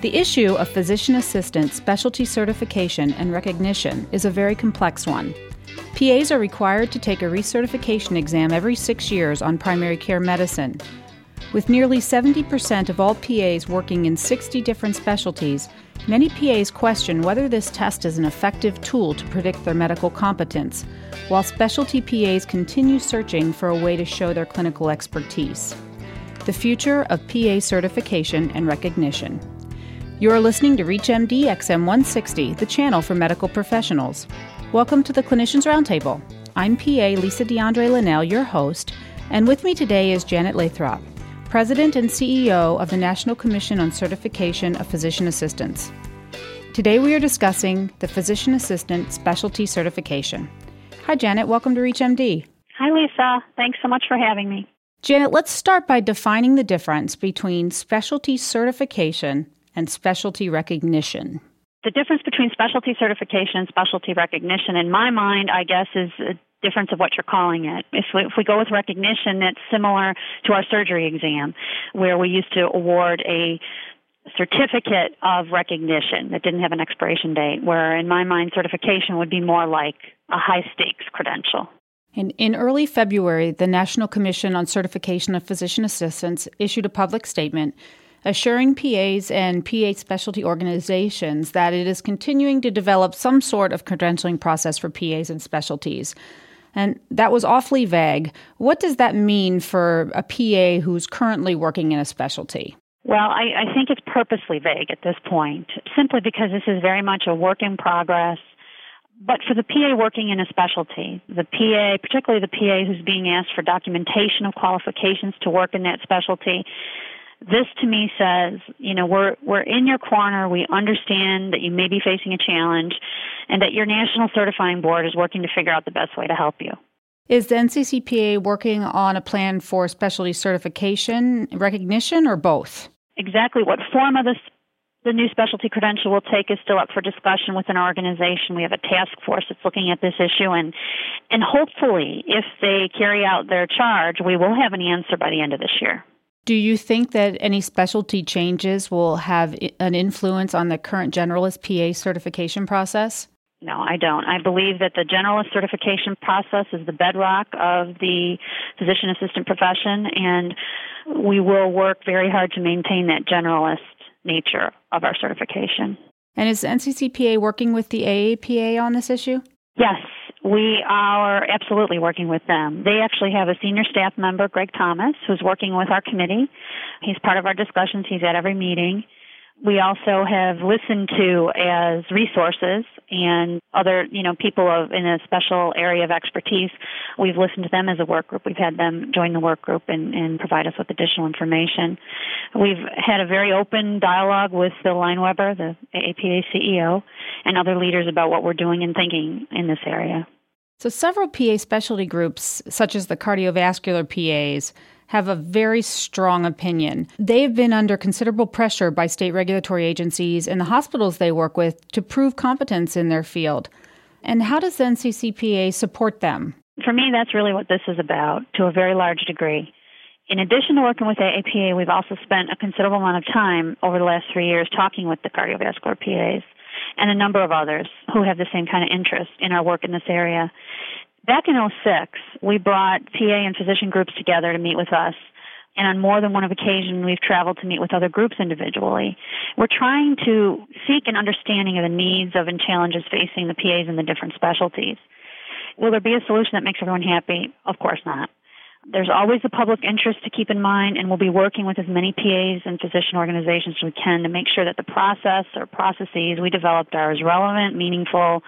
The issue of physician assistant specialty certification and recognition is a very complex one. PAs are required to take a recertification exam every six years on primary care medicine. With nearly 70% of all PAs working in 60 different specialties, many PAs question whether this test is an effective tool to predict their medical competence, while specialty PAs continue searching for a way to show their clinical expertise. The future of PA certification and recognition. You're listening to ReachMD XM160, the channel for medical professionals. Welcome to the Clinicians Roundtable. I'm PA Lisa DeAndre Linnell, your host, and with me today is Janet Lathrop, President and CEO of the National Commission on Certification of Physician Assistants. Today we are discussing the Physician Assistant Specialty Certification. Hi, Janet. Welcome to ReachMD. Hi, Lisa. Thanks so much for having me. Janet, let's start by defining the difference between specialty certification and specialty recognition? The difference between specialty certification and specialty recognition, in my mind, I guess, is a difference of what you're calling it. If we, if we go with recognition, it's similar to our surgery exam, where we used to award a certificate of recognition that didn't have an expiration date, where in my mind, certification would be more like a high stakes credential. In, in early February, the National Commission on Certification of Physician Assistants issued a public statement assuring PAs and PA specialty organizations that it is continuing to develop some sort of credentialing process for PAs and specialties. And that was awfully vague. What does that mean for a PA who's currently working in a specialty? Well, I, I think it's purposely vague at this point, simply because this is very much a work in progress. But for the PA working in a specialty, the PA, particularly the PA who's being asked for documentation of qualifications to work in that specialty, this to me says, you know, we're we're in your corner. We understand that you may be facing a challenge, and that your national certifying board is working to figure out the best way to help you. Is the NCCPA working on a plan for specialty certification recognition, or both? Exactly. What form of this the new specialty credential will take is still up for discussion within our organization. We have a task force that's looking at this issue, and and hopefully, if they carry out their charge, we will have an answer by the end of this year. Do you think that any specialty changes will have an influence on the current generalist PA certification process? No, I don't. I believe that the generalist certification process is the bedrock of the physician assistant profession, and we will work very hard to maintain that generalist nature of our certification. And is NCCPA working with the AAPA on this issue? Yes, we are absolutely working with them. They actually have a senior staff member, Greg Thomas, who's working with our committee. He's part of our discussions. He's at every meeting. We also have listened to as resources and other, you know, people of, in a special area of expertise. We've listened to them as a work group. We've had them join the work group and, and provide us with additional information. We've had a very open dialogue with Phil Leinweber, the APA CEO, and other leaders about what we're doing and thinking in this area. So, several PA specialty groups, such as the cardiovascular PAs, have a very strong opinion. They've been under considerable pressure by state regulatory agencies and the hospitals they work with to prove competence in their field. And how does the NCCPA support them? For me, that's really what this is about to a very large degree. In addition to working with the APA, we've also spent a considerable amount of time over the last three years talking with the cardiovascular PAs and a number of others who have the same kind of interest in our work in this area. Back in 06, we brought PA and physician groups together to meet with us. And on more than one occasion, we've traveled to meet with other groups individually. We're trying to seek an understanding of the needs of and challenges facing the PAs in the different specialties. Will there be a solution that makes everyone happy? Of course not. There's always the public interest to keep in mind, and we'll be working with as many PAs and physician organizations as we can to make sure that the process or processes we developed are as relevant, meaningful,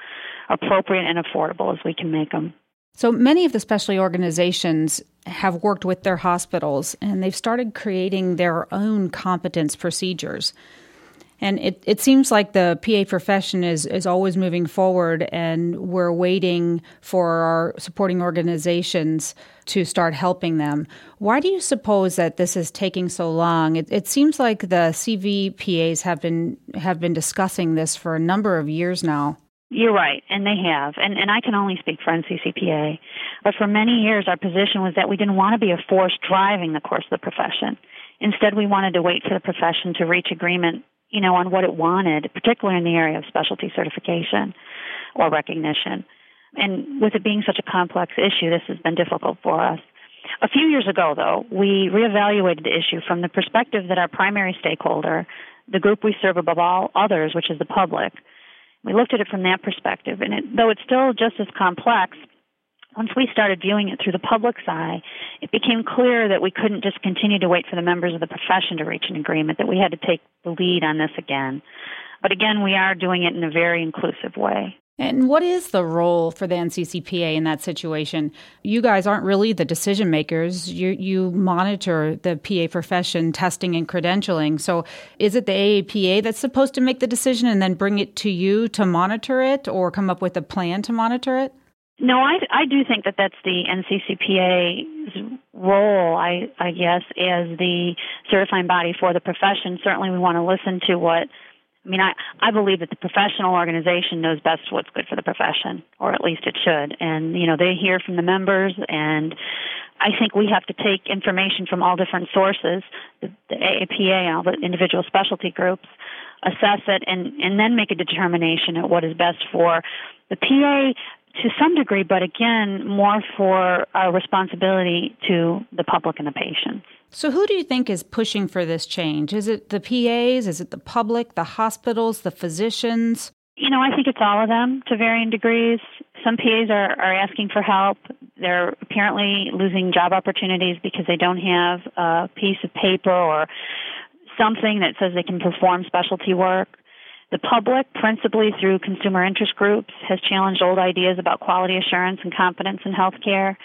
appropriate, and affordable as we can make them. So many of the specialty organizations have worked with their hospitals and they've started creating their own competence procedures. And it, it seems like the PA profession is, is always moving forward, and we're waiting for our supporting organizations to start helping them. Why do you suppose that this is taking so long? It, it seems like the CVPAs have been have been discussing this for a number of years now. You're right, and they have. And, and I can only speak for NCCPA. But for many years, our position was that we didn't want to be a force driving the course of the profession. Instead, we wanted to wait for the profession to reach agreement, you know, on what it wanted, particularly in the area of specialty certification or recognition. And with it being such a complex issue, this has been difficult for us. A few years ago, though, we reevaluated the issue from the perspective that our primary stakeholder, the group we serve above all others, which is the public, we looked at it from that perspective. And it, though it's still just as complex, once we started viewing it through the public's eye, it became clear that we couldn't just continue to wait for the members of the profession to reach an agreement, that we had to take the lead on this again. But again, we are doing it in a very inclusive way. And what is the role for the NCCPA in that situation? You guys aren't really the decision makers. You you monitor the PA profession testing and credentialing. So is it the AAPA that's supposed to make the decision and then bring it to you to monitor it or come up with a plan to monitor it? No, I, I do think that that's the NCCPA's role, I, I guess, as the certifying body for the profession. Certainly, we want to listen to what. I mean, I, I believe that the professional organization knows best what's good for the profession, or at least it should. And, you know, they hear from the members, and I think we have to take information from all different sources, the, the AAPA, all the individual specialty groups, assess it, and, and then make a determination at what is best for the PA to some degree, but again, more for our responsibility to the public and the patients. So, who do you think is pushing for this change? Is it the PAs? Is it the public, the hospitals, the physicians? You know, I think it's all of them to varying degrees. Some PAs are, are asking for help. They're apparently losing job opportunities because they don't have a piece of paper or something that says they can perform specialty work. The public, principally through consumer interest groups, has challenged old ideas about quality assurance and competence in healthcare.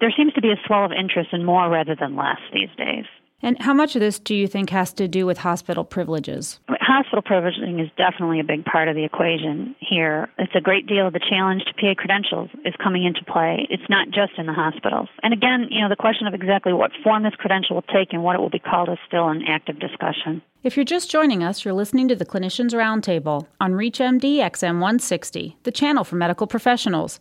There seems to be a swell of interest in more rather than less these days. And how much of this do you think has to do with hospital privileges? Hospital privileging is definitely a big part of the equation here. It's a great deal of the challenge to PA credentials is coming into play. It's not just in the hospitals. And again, you know, the question of exactly what form this credential will take and what it will be called is still an active discussion. If you're just joining us, you're listening to the Clinicians Roundtable on ReachMD XM 160, the channel for medical professionals.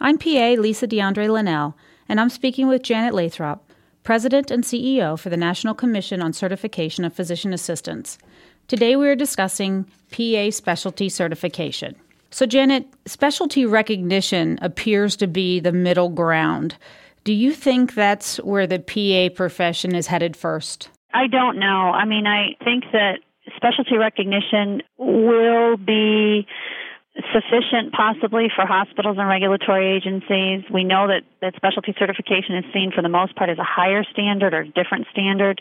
I'm PA Lisa DeAndre Linnell, and I'm speaking with Janet Lathrop. President and CEO for the National Commission on Certification of Physician Assistants. Today we are discussing PA specialty certification. So, Janet, specialty recognition appears to be the middle ground. Do you think that's where the PA profession is headed first? I don't know. I mean, I think that specialty recognition will be sufficient possibly for hospitals and regulatory agencies. We know that, that specialty certification is seen for the most part as a higher standard or different standard.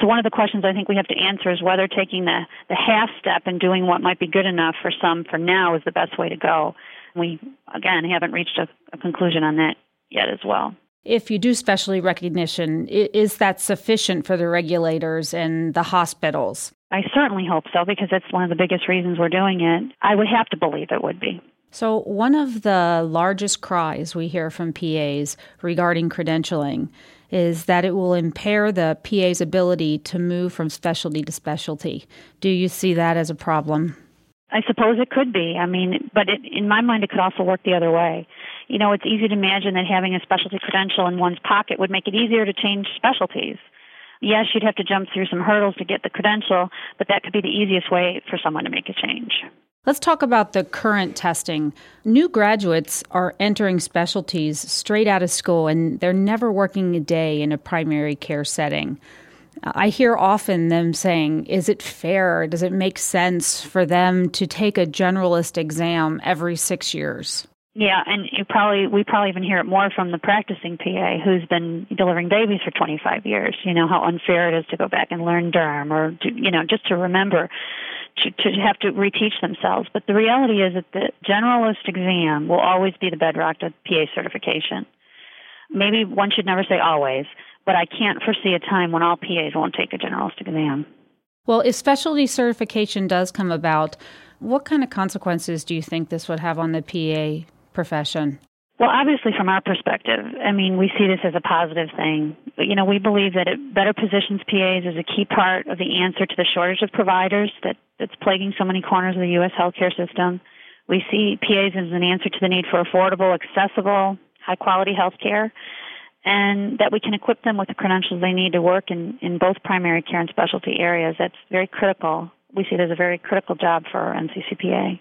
So one of the questions I think we have to answer is whether taking the, the half step and doing what might be good enough for some for now is the best way to go. We again haven't reached a, a conclusion on that yet as well. If you do specialty recognition, is that sufficient for the regulators and the hospitals? I certainly hope so because that's one of the biggest reasons we're doing it. I would have to believe it would be. So, one of the largest cries we hear from PAs regarding credentialing is that it will impair the PA's ability to move from specialty to specialty. Do you see that as a problem? I suppose it could be. I mean, but it, in my mind, it could also work the other way. You know, it's easy to imagine that having a specialty credential in one's pocket would make it easier to change specialties yes, you'd have to jump through some hurdles to get the credential, but that could be the easiest way for someone to make a change. Let's talk about the current testing. New graduates are entering specialties straight out of school and they're never working a day in a primary care setting. I hear often them saying, Is it fair? Does it make sense for them to take a generalist exam every six years? Yeah, and you probably we probably even hear it more from the practicing PA who's been delivering babies for 25 years. You know how unfair it is to go back and learn derm, or to, you know just to remember to, to have to reteach themselves. But the reality is that the generalist exam will always be the bedrock to PA certification. Maybe one should never say always, but I can't foresee a time when all PAs won't take a generalist exam. Well, if specialty certification does come about, what kind of consequences do you think this would have on the PA profession? Well, obviously, from our perspective, I mean, we see this as a positive thing. You know, we believe that it better positions PAs as a key part of the answer to the shortage of providers that, that's plaguing so many corners of the U.S. healthcare system. We see PAs as an answer to the need for affordable, accessible, high quality healthcare, and that we can equip them with the credentials they need to work in, in both primary care and specialty areas. That's very critical. We see it as a very critical job for NCCPA.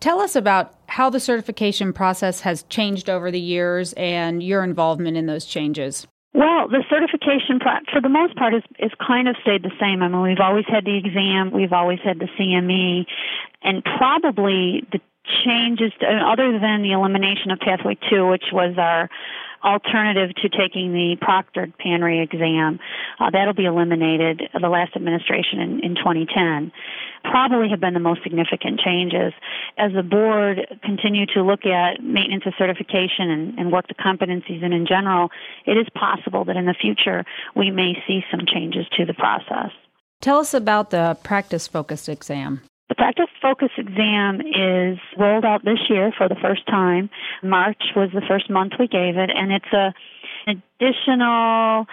Tell us about how the certification process has changed over the years and your involvement in those changes. Well, the certification, for the most part, is, is kind of stayed the same. I mean, we've always had the exam, we've always had the CME, and probably the changes, to, other than the elimination of Pathway 2, which was our alternative to taking the proctored PANRE exam. Uh, that'll be eliminated, the last administration in, in 2010. Probably have been the most significant changes. As the board continue to look at maintenance of certification and, and work the competencies, and in general, it is possible that in the future we may see some changes to the process. Tell us about the practice focused exam. The practice focus exam is rolled out this year for the first time. March was the first month we gave it, and it's a additional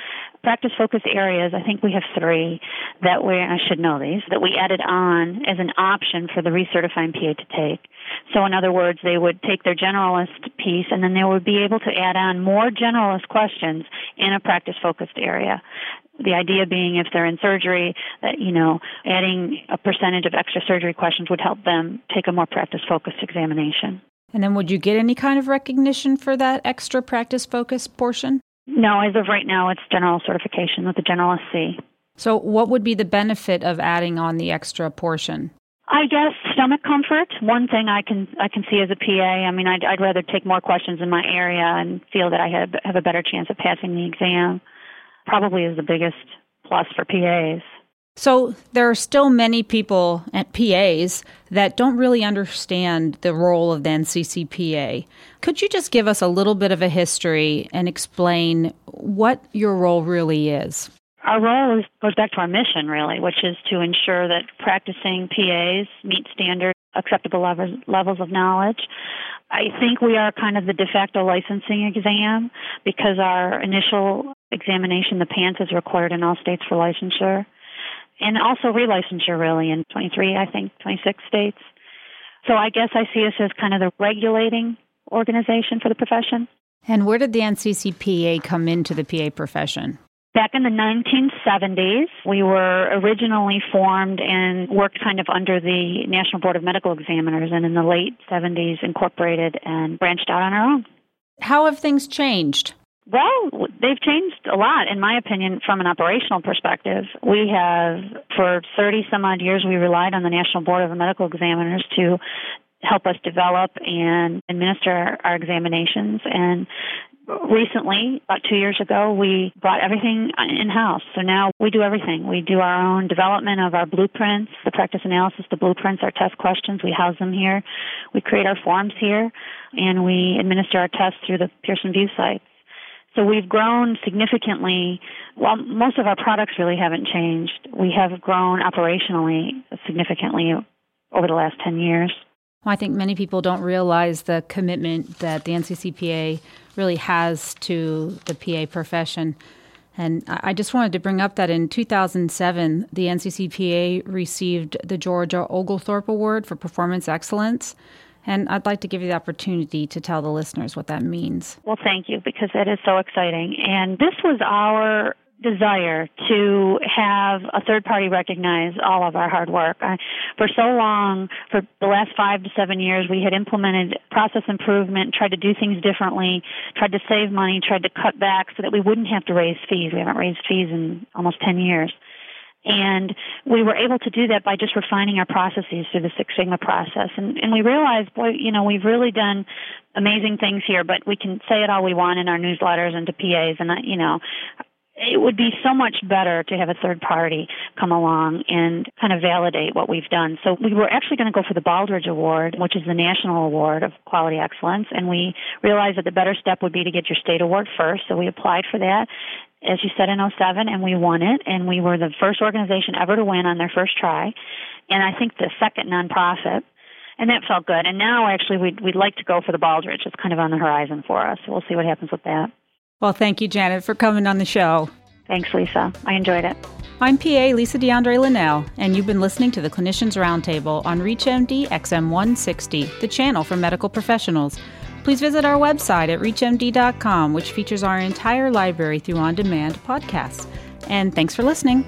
practice focus areas. I think we have three that we I should know these that we added on as an option for the recertifying PA to take. So in other words, they would take their generalist piece and then they would be able to add on more generalist questions in a practice focused area. The idea being if they're in surgery, that, you know, adding a percentage of extra surgery questions would help them take a more practice focused examination. And then would you get any kind of recognition for that extra practice focus portion? No, as of right now, it's general certification with the general C. So, what would be the benefit of adding on the extra portion? I guess stomach comfort. One thing I can I can see as a PA. I mean, I'd, I'd rather take more questions in my area and feel that I have have a better chance of passing the exam probably is the biggest plus for PAs. So there are still many people at PAs that don't really understand the role of the NCCPA. Could you just give us a little bit of a history and explain what your role really is? Our role is, goes back to our mission, really, which is to ensure that practicing PAs meet standard acceptable levels, levels of knowledge. I think we are kind of the de facto licensing exam because our initial examination, the PANCE, is required in all states for licensure. And also relicensure, really, in 23, I think, 26 states. So I guess I see us as kind of the regulating organization for the profession. And where did the NCCPA come into the PA profession? Back in the 1970s, we were originally formed and worked kind of under the National Board of Medical Examiners, and in the late 70s, incorporated and branched out on our own. How have things changed? Well, they've changed a lot, in my opinion, from an operational perspective. We have, for 30 some odd years, we relied on the National Board of Medical Examiners to help us develop and administer our examinations. And recently, about two years ago, we brought everything in house. So now we do everything. We do our own development of our blueprints, the practice analysis, the blueprints, our test questions. We house them here. We create our forms here, and we administer our tests through the Pearson VUE site. So we've grown significantly. Well, most of our products really haven't changed. We have grown operationally significantly over the last 10 years. Well, I think many people don't realize the commitment that the NCCPA really has to the PA profession. And I just wanted to bring up that in 2007, the NCCPA received the Georgia Oglethorpe Award for Performance Excellence. And I'd like to give you the opportunity to tell the listeners what that means. Well, thank you, because that is so exciting. And this was our desire to have a third party recognize all of our hard work. I, for so long, for the last five to seven years, we had implemented process improvement, tried to do things differently, tried to save money, tried to cut back so that we wouldn't have to raise fees. We haven't raised fees in almost 10 years. And we were able to do that by just refining our processes through the Six Sigma process. And, and we realized, boy, you know, we've really done amazing things here, but we can say it all we want in our newsletters and to PAs. And, uh, you know, it would be so much better to have a third party come along and kind of validate what we've done. So we were actually going to go for the Baldrige Award, which is the national award of quality excellence, and we realized that the better step would be to get your state award first. So we applied for that as you said, in 07, and we won it, and we were the first organization ever to win on their first try, and I think the second nonprofit, and that felt good. And now, actually, we'd, we'd like to go for the Baldrige. It's kind of on the horizon for us. We'll see what happens with that. Well, thank you, Janet, for coming on the show. Thanks, Lisa. I enjoyed it. I'm PA Lisa DeAndre Linnell, and you've been listening to the Clinicians Roundtable on ReachMD XM160, the channel for medical professionals. Please visit our website at reachmd.com, which features our entire library through on demand podcasts. And thanks for listening.